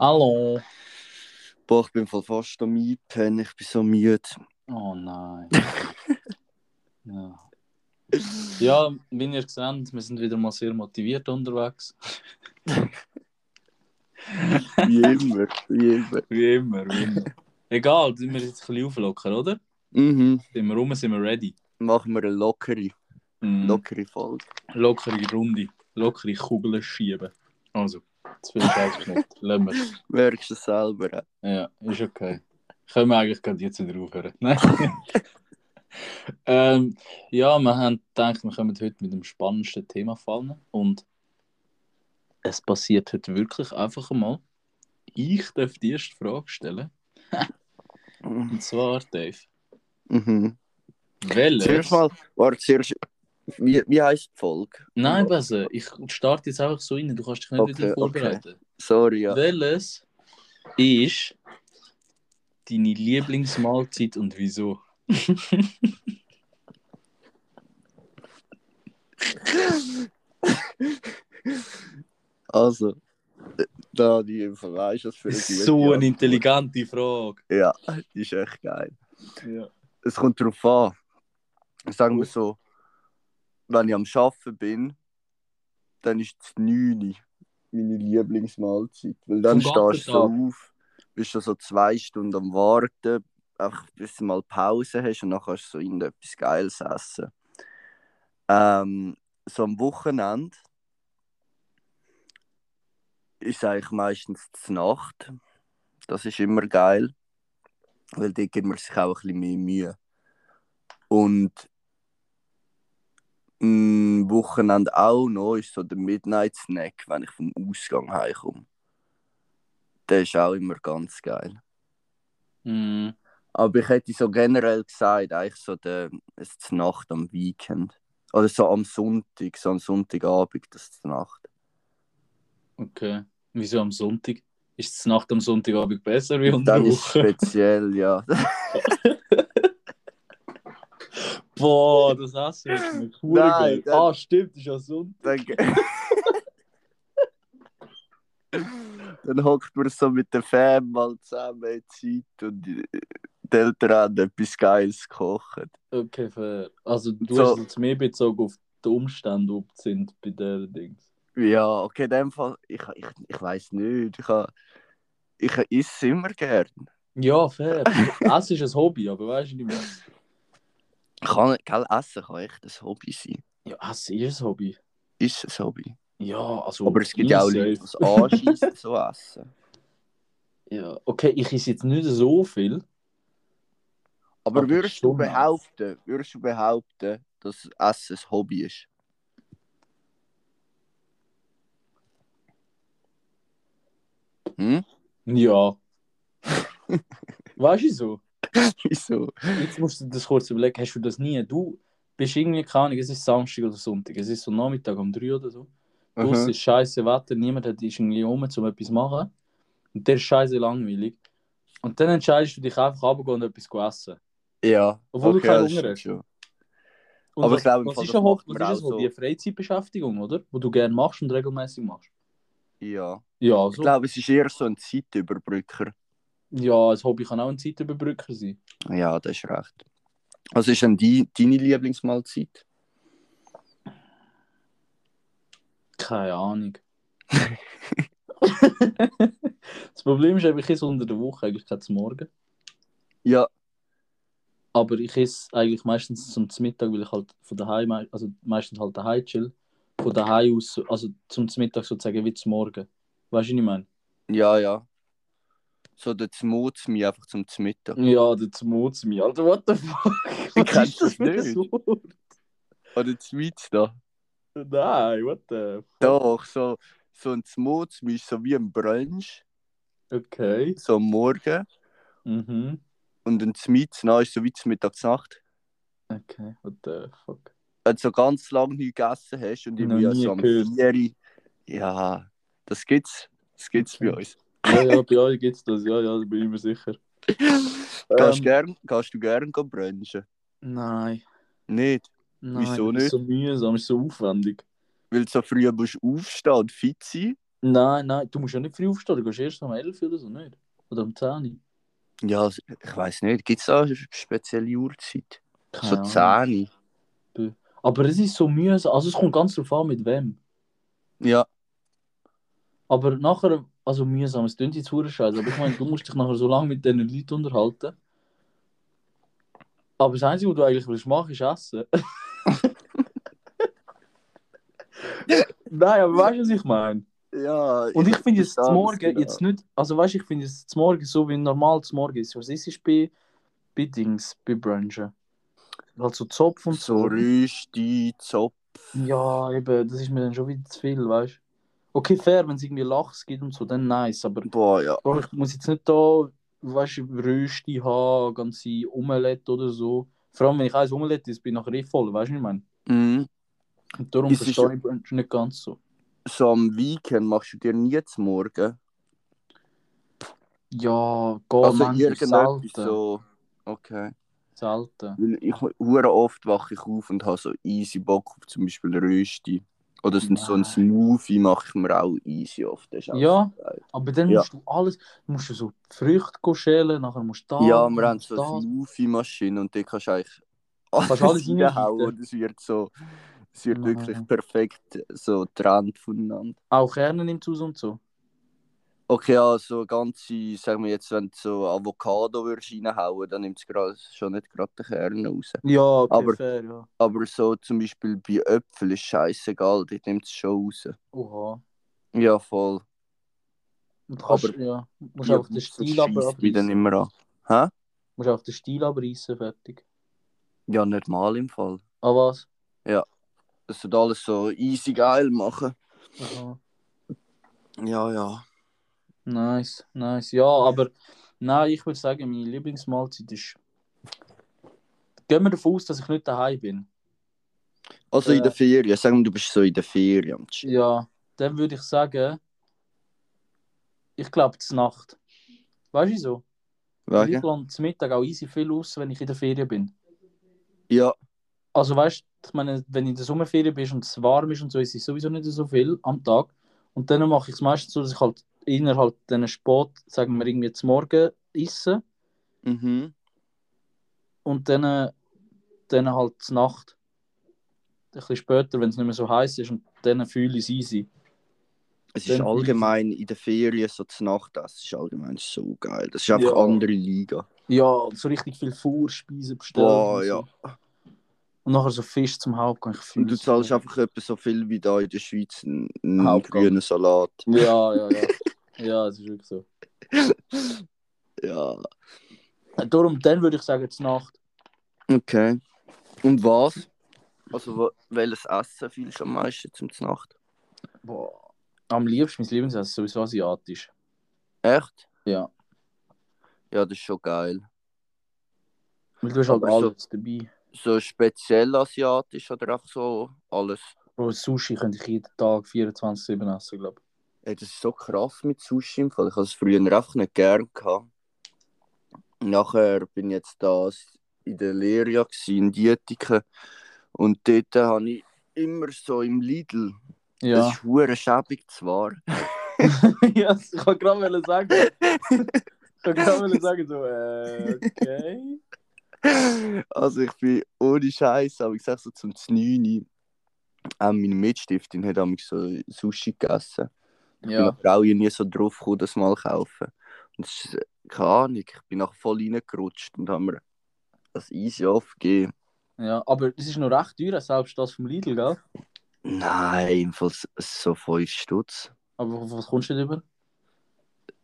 Hallo. Boah, ich bin voll fast am Einpennen, ich bin so müde. Oh nein. ja. ja, wie ihr seht, wir sind wieder mal sehr motiviert unterwegs. Wie immer, wie immer. Wie immer, wie immer. Egal, sind wir jetzt ein bisschen auflockern, oder? Mhm. Sind wir rum, sind wir ready. Machen wir eine lockere, Mm, lockere Folge. lockere Runde, lockere Kugeln schieben. Also, zu viel Scheiß gemacht. Lassen wir. Merkst du es selber? Ja, ist okay. Können wir eigentlich gerade jetzt wieder aufhören? Nein. ähm, ja, wir haben gedacht, wir kommen heute mit dem spannendsten Thema fallen. Und es passiert heute wirklich einfach einmal. Ich darf die erste Frage stellen. Und zwar, Dave. Mhm. Welches? Zuerst mal, warte, zuerst, wie, wie heisst die Folge? Nein, besser. Ich starte jetzt einfach so rein. Du kannst dich nicht Okay, wieder vorbereiten. Sorry, ja. Welches ist deine Lieblingsmahlzeit und wieso? Also, äh, da die Info, weißt du, was für So eine intelligente Frage. Ja, die ist echt geil. Ja. Es kommt darauf an. Sagen wir so, wenn ich am Arbeiten bin, dann ist es 9 Uhr meine Lieblingsmahlzeit. Weil dann stehst du so auf, bist du so zwei Stunden am Warten, einfach bis du mal Pause hast und dann kannst du so irgendetwas Geiles essen. Ähm, so am Wochenende ist es eigentlich meistens die Nacht. Das ist immer geil, weil da gibt man sich auch ein bisschen mehr Mühe. Und am Wochenende auch noch ist so der Midnight Snack, wenn ich vom Ausgang heimkomme. Der ist auch immer ganz geil. Mm, Aber ich hätte so generell gesagt, eigentlich so der, es ist Nacht am Weekend. Oder so am Sonntag, so am Sonntagabend, das ist die Nacht. okay. Wieso am Sonntag? Ist die Nacht am Sonntagabend besser wie unter Dann ist speziell, ja. Boah, das Essen ist mir cool. Nein, geil. dann- Ah, stimmt, ist ja Sonntag. Dann, dann hockt man so mit der Fam mal zusammen in Zeit und die Eltern haben etwas Geiles gekocht. Okay, fair. Also du So. hast es jetzt mehr bezogen auf die Umstände, ob die sind bei der Dings. Ja, okay, in dem Fall, ich, ich, ich weiß nicht. Ich, ich esse es immer gern. Ja, fair. Essen ist ein Hobby, aber weißt du nicht mehr. Kann, gell, Essen kann echt ein Hobby sein. Ja, Essen ist ein Hobby. Ist ein Hobby. Ja, also. Aber es gibt ja auch Leute, die es anschießen, so essen. Ja, okay, ich esse jetzt nicht so viel. Aber Aber würdest du behaupten, würdest du behaupten, dass Essen ein Hobby ist? Hm? Ja. weißt du so? Wieso? Jetzt musst du dir das kurz überlegen, hast du das nie? Du bist irgendwie, keine Ahnung, es ist Samstag oder Sonntag, es ist so Nachmittag um 3 oder so. Draussen Mhm. ist scheiße Wetter, niemand hat ist irgendwie rum, um etwas zu machen. Und der ist scheiße langweilig. Und dann entscheidest du dich einfach runterzugehen und etwas zu essen. Ja. Obwohl du keinen Hunger hast. schon. Und Aber was, ich glaube, was ist man Was ist Hobby? so. Eine Freizeitbeschäftigung, oder? Wo du gerne machst und regelmäßig machst. Ja. Ja, Ich so. glaube, es ist eher so ein Zeitüberbrücker. Ja, ein Hobby kann auch ein Zeitüberbrücker sein. Ja, das ist recht. Was ist denn die, deine Lieblingsmahlzeit? Keine Ahnung. das Problem ist, ich esse unter der Woche eigentlich kein Morgen. Ja, Aber ich esse eigentlich meistens zum Mittag, weil ich halt von daheim, also meistens halt daheim chill. Von daheim aus, so- also zum Mittag sozusagen wie zum Morgen. Weißt du, was ich meine? ja, ja. So der Zmozmi einfach zum Mittag. Ja, der Zmozmi. Alter, what the fuck? Was Kennst das du nicht? Oder Zmitz da. Nein, what the fuck? Doch, so, so ein Zmozmi ist so wie ein Brunch, Okay. so am Morgen. Mhm. Und ein Zmitz na, ist so wie Mittagsnacht. Okay, what the fuck. Wenn du so ganz lange nichts gegessen hast und irgendwie nie so am gehört. 4 Uhr- Ja, das gibt's. Das gibt's bei uns. Ja, ja, bei euch gibt's das, ja, ja, da bin ich mir sicher. Gehst, Ähm, gern, gehst du gern brunchen? Nein. Nicht? Nein, Wieso das ist nicht? so mühsam, ist so aufwendig. Weil du so früh musst aufstehen und fit sein. Nein, nein, du musst ja nicht früh aufstehen, du gehst erst um 11 oder so, nicht? Oder um 10. Ja, ich weiß nicht. Gibt es da eine spezielle Uhrzeit? So Keine 10. Aber es ist so mühsam, also es kommt ganz drauf an, mit wem. Ja. Aber nachher, also mühsam, es klingt jetzt scheiße, aber ich meine, du musst dich nachher so lange mit diesen Leuten unterhalten. Aber das Einzige, was du eigentlich willst machen, ist essen. Nein, aber weißt du, was ich meine? Ja. Und ich finde jetzt zum Morgen genau. jetzt nicht, also weißt du, ich finde jetzt zum Morgen so wie normal zum Morgen ist. Was ist es bei, bei Dings, bei Brunchen? Halt so Zopf und So. Rösti, Zopf. Ja, eben, das ist mir dann schon wieder zu viel, weißt du? Okay, fair, wenn es irgendwie Lachs gibt und so, dann nice, aber Boah, ja. Bro, ich muss jetzt nicht da, weißt du, Rösti haben, ganze Omelette oder so. Vor allem, wenn ich eins Omelette ist, bin ich nachher eh voll, weißt du, ich meine? Mhm. Und darum ist verstehe ich Brunch nicht ganz so. So am Weekend machst du dir nie zum Morgen. Ja, geht Also irgendetwas selten. so. Okay. Selten. Weil ich hure oft wache ich auf und habe so easy Bock auf zum Beispiel Rösti. Oder so so ein. Smoothie mache ich mir auch easy oft. Das ist auch Ja, geil. aber dann musst du alles, musst du so Früchte schälen, nachher musst du da. Ja, wir haben so eine Smoothie-Maschine und die kannst du eigentlich alles alles reinhauen und es wird so, es wird wirklich perfekt so getrennt voneinander. Auch Kerne nimmt aus und so. Okay, also ganze, sagen wir jetzt, wenn du so Avocado würdest reinhauen, dann nimmt es schon nicht gerade den Kern raus. Ja, Aber- fair, ja. Aber so zum Beispiel bei Äpfeln ist scheißegal, die nimmt es schon raus. Oha. Ja, voll. Und kannst, Aber- ja, musst Ja, einfach den das Stiel scheisst mich dann abreißen. immer an. Hä? Musst einfach den Stiel abreißen, fertig. Ja, nicht mal im Fall. Ah, was? Das wird alles so easy geil machen. Aha. Ja, ja. Nice, nice. Ja, aber nein, ich würde sagen, meine Lieblingsmahlzeit ist. Gehen wir davon aus, dass ich nicht daheim bin. Also Äh. in der Ferien, sagen wir, du bist so in der Ferien. Ja, dann würde ich sagen, ich glaube, zur Nacht. Weißt du so? Weil Ich Wegen? lande zum Mittag auch easy viel aus, wenn ich in der Ferien bin. Ja, Also weißt du, ich meine, wenn du in der Sommerferien bist und es warm ist und so, ist es sowieso nicht so viel am Tag. Und dann mache ich es meistens so, dass ich halt innerhalb diesen Sport, sagen wir irgendwie zum Morgen esse mhm. und dann, dann halt zur Nacht. Ein bisschen später, wenn es nicht mehr so heiß ist und dann fühle ich es easy. Es ist Dann- allgemein in der Ferien so zur Nacht, das ist allgemein so geil. Das ist einfach Ja. andere Liga. Ja, so richtig viel Vorspeisen bestellen. Boah, und ja. so. Und nachher so Fisch zum Hauptgang. Und du zahlst so. einfach etwa so viel wie da in der Schweiz einen grünen Salat. Ja, ja, ja. ja, es ist wirklich so. Ja, Darum, dann würde ich sagen, zur Nacht. okay. Und was? Also welches Essen fühlst du am meisten zum Nacht? Boah. Am liebsten, mein Lieblingsessen ist sowieso asiatisch. Echt? Ja. Ja, das ist schon geil. Weil du hast halt Aber so- alles dabei. So speziell asiatisch oder auch so alles? Bro, Sushi könnte ich jeden Tag 24-7 essen, glaube Ey, das ist so krass mit Sushi im Fall. Ich habe es früher einfach nicht gern gehabt. Nachher bin ich jetzt da in der Lehre ja in Dietiken. Und dort habe ich immer so im Lidl. ich. Das Ja. ist hure schäbig zwar. ja, ich kann gerade sagen. ich kann gerade sagen, so, äh, okay. Also ich bin ohne Scheiß, aber ich sag so zum 9. Auch meine Mitstiftin hat damals so Sushi gegessen. Ich bin Ja. auch nie so drauf gekommen, das mal kaufen. Und das ist, äh, keine Ahnung, ich bin nachher voll reingerutscht und haben mir das easy aufgegeben. ja, aber es ist noch recht teuer, selbst das vom Lidl, gell? Nein, jedenfalls so 5 Stutz. Aber was kommst du denn über?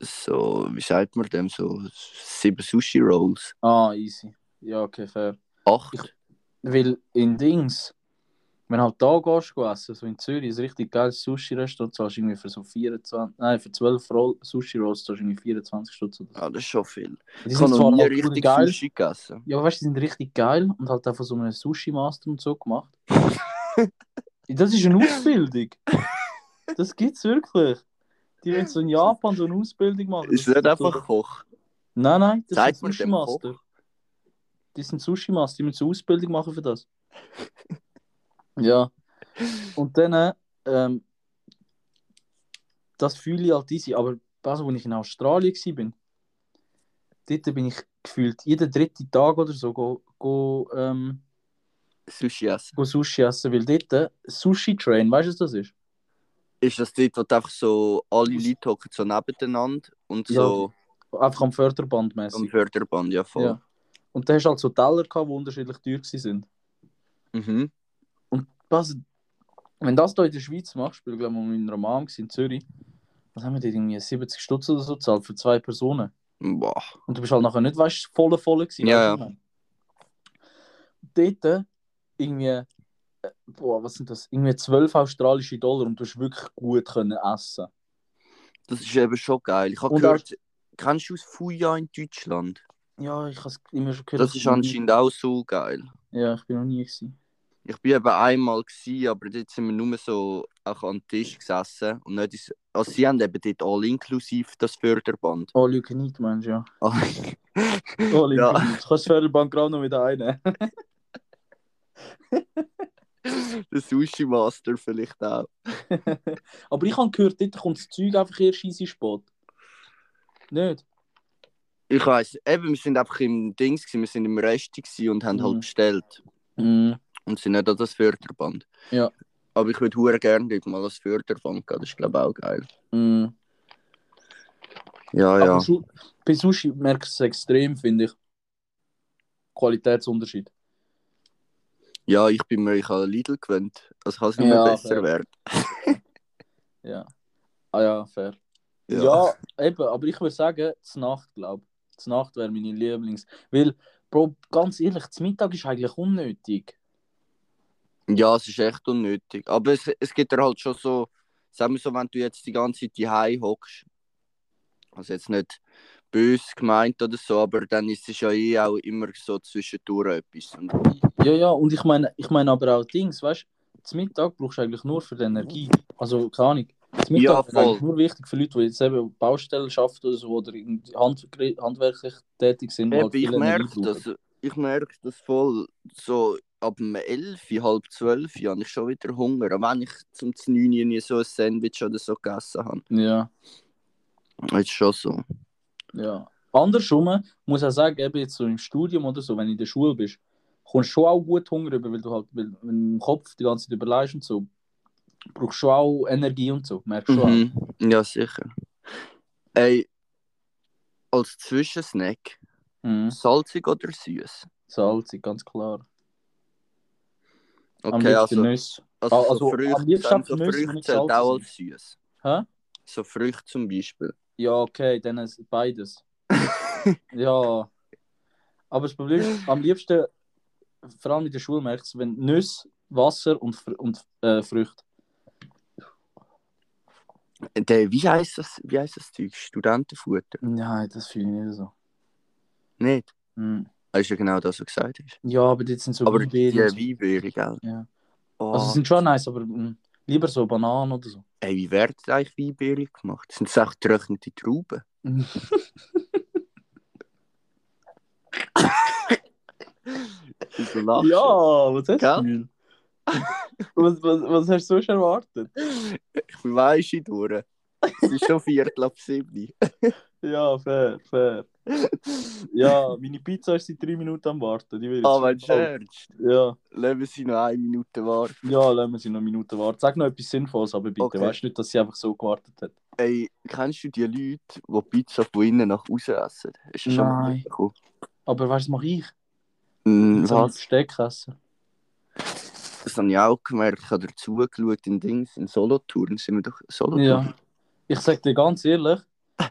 So, wie sagt man dem? So 7 Sushi Rolls. Ah, easy. Ja, okay, fair. 8. Weil in Dings, wenn halt da gehst, du essen, so in Zürich, ist ein richtig geiles Sushi-Restaurant, zahlst irgendwie für so 24, nein, für 12 Roll Sushi-Rolls zahlst du irgendwie 24 Stutz oder so. Ja, das ist schon viel. Die Ich sind zwar nie richtig geil, Sushi gegessen. ja, aber weißt du, die sind richtig geil und halt einfach so einen Sushi-Master und so gemacht. das ist eine Ausbildung. Das gibt's wirklich. Die wollen so in Japan so eine Ausbildung machen. Ist Das nicht so- einfach Koch. Nein, nein, das Zeig sind mir den Sushi-Master. Die sind Sushi-Master, die müssen eine Ausbildung machen für das. Ja. Und dann, ähm, das fühle ich halt easy. Aber also, als ich in Australien war, dort bin ich gefühlt jeden dritten Tag oder so go, go, ähm, Sushi essen. go Sushi essen. Weil dort Sushi Train, weißt du, was das ist? Ist das dort, wo einfach so alle Leute hocken so nebeneinander und Ja. so Einfach am Förderband am mäßig. Förderband, ja voll. Ja. Und da hast du halt so Teller gehabt, die unterschiedlich teuer waren. Mhm. Was, wenn das hier in der Schweiz machst, ich glaube, mit meiner Mom in Zürich, was haben wir irgendwie 70 Stutz oder so gezahlt für zwei Personen? Boah. Und du bist halt nachher nicht, weißt voll voll gewesen. Ja, meine? Dort irgendwie, äh, boah, was sind das? Irgendwie 12 australische Dollar und du hast wirklich gut können essen. Das ist eben schon geil. Ich habe gehört, kennst du aus Fuja in Deutschland? Ja, ich habe es immer schon gehört. Das ist nie- anscheinend auch so geil. Ja, ich bin noch nie gewesen. Ich bin eben einmal gewesen, aber dort sind wir nur so auch an den Tisch gesessen. Und nicht ins, also sie haben eben dort all inklusiv das Förderband. Oh, Lüge nicht, Mensch, ja. Ah, Oh, Lüge Ja. nicht. Du kannst das Förderbank gerade noch wieder einnehmen. Der Sushi Master vielleicht auch. Aber ich habe gehört, dort kommt das Zeug einfach erst easy spät. Nicht? Ich weiss, eben, wir sind einfach im Dings, gewesen, wir sind im Resti gewesen und haben Mhm. halt bestellt. Mm. Und sind nicht an das Förderband. Ja. Aber ich würde hure gerne dort mal das Förderband gehen, das ist glaube ich auch geil. Mm. Ja, Aber ja. Su- bei Sushi merkst du es extrem, finde ich. Qualitätsunterschied. Ja, ich bin mir ich an Lidl gewöhnt. Also kann es nicht mehr Ja, besser fair. werden. Ja. Ah ja, fair. Ja. Ja, eben, aber ich würde sagen, zur Nacht, glaube ich. Zur Nacht wäre meine Lieblings. Weil, Bro, ganz ehrlich, zum Mittag ist eigentlich unnötig. Ja, es ist echt unnötig. Aber es, es gibt ja halt schon so, sagen wir so, wenn du jetzt die ganze Zeit die hockst, also jetzt nicht böse gemeint oder so, aber dann ist es ja eh auch immer so zwischendurch etwas. Und, Ja, ja, und ich meine ich meine aber auch Dings, weißt du, zum Mittag brauchst du eigentlich nur für die Energie. Also, keine Ahnung. Zum Ja, Mittag ist eigentlich voll. nur wichtig für Leute, die jetzt eben Baustellen arbeiten oder so, oder hand, handwerklich tätig sind. eben, halt ich merke das, ich merke das voll, so ab dem 11, halb 12 habe ich schon wieder Hunger, auch wenn ich zum 9 nie so ein Sandwich oder so gegessen habe. Ja. Das ist schon so. Ja. Andersrum muss ich auch sagen, eben jetzt so im Studium oder so, wenn du in der Schule bist, kommst du schon auch gut Hunger über, weil du halt weil, wenn du im Kopf die ganze Zeit überlegst und so, brauchst du schon auch Energie und so, merkst du. Mhm. Ja, sicher. Ey, als Zwischensnack, auch. Mhm. salzig oder süß? Salzig, ganz klar. Okay, also, Nüsse. also, so also, Früchte, am liebsten so Früchte zählt auch als süß. Hä? So Früchte zum Beispiel. Ja, okay, dann ist beides. ja. Aber das Problem ist, am liebsten, vor allem in der Schule merkst du, wenn Nüsse, Wasser und, Fr und äh, Früchte. Der, wie heißt das, wie heißt das Zeug? Studentenfutter? Nein, das fühle ich nicht so. Nicht? Hm. Das ist ja genau das, was gesagt hast. Ja, aber das sind so aber die Weinbeeren und so. Weinbeere, gell? Ja. Oh, Also, sind schon nice, aber mh, lieber so Bananen oder so. ey, wie werden eigentlich Weinbeere gemacht? Sind das echt getrocknete Trauben? Wieso lachst du? ja, was hast Gell? du? was, was, was hast du so erwartet? Ich bin weischi durch. Es ist schon Viertel ab sieben. Ja, fair, fair. Ja, meine Pizza ist seit drei Minuten am Warten. Die Ah, wenn du ernst? Ja, Lassen Sie noch eine Minute warten. ja, lassen wir sie noch eine Minute warten. Sag noch etwas Sinnvolles, aber bitte. Okay. Weißt du nicht, dass sie einfach so gewartet hat? Ey, kennst du die Leute, die Pizza von innen nach außen essen? Ist das schon mal mitbekommen? Aber weißt du, was mache ich? Mm, Pizza was? Besteck essen. Das habe ich auch gemerkt. Ich habe dazu geschaut in Dings, in Solothurn. Sind wir doch Solothurn? Ja. Ich sag dir ganz ehrlich,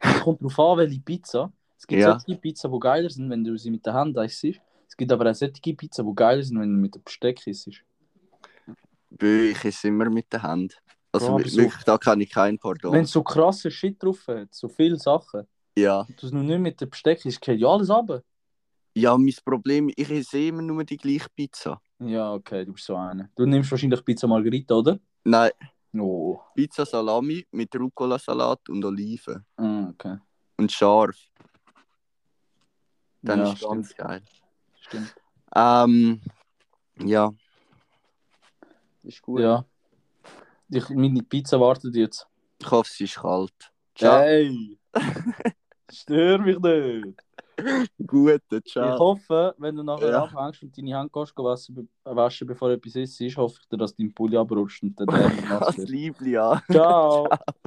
es kommt darauf an, welche Pizza. Es gibt Ja. solche Pizza, die geiler sind, wenn du sie mit der Hand isst. Es gibt aber auch solche Pizza, die geiler sind, wenn du mit dem Besteck isst. Ich esse immer mit der Hand. Also Ja, wirklich, so- da kann ich kein Pardon. Wenn so krasse Shit drauf hat, so viele Sachen, Ja. du es noch nicht mit dem Besteck isst, geht ja alles runter. ja, mein Problem, ich esse immer nur die gleiche Pizza. Ja, okay, du bist so einer. Du nimmst wahrscheinlich Pizza Margherita, oder? Nein, Oh, Pizza Salami mit Rucola-Salat und Oliven. ah, okay. Und scharf. Dann ja, ist ganz geil. stimmt. Ähm, ja. Ist gut. Ja. Ich, meine Pizza wartet jetzt. Ich hoffe, es ist kalt. Ciao. Hey! Stör mich nicht! Gute, Ich ciao. hoffe, wenn du nachher Ja. anfängst und deine Hand gehst, waschen, waschen, bevor etwas ist, hoffe ich dir, dass dein Pulli abrutscht und dann Das wird. Liebling, ja. Ciao!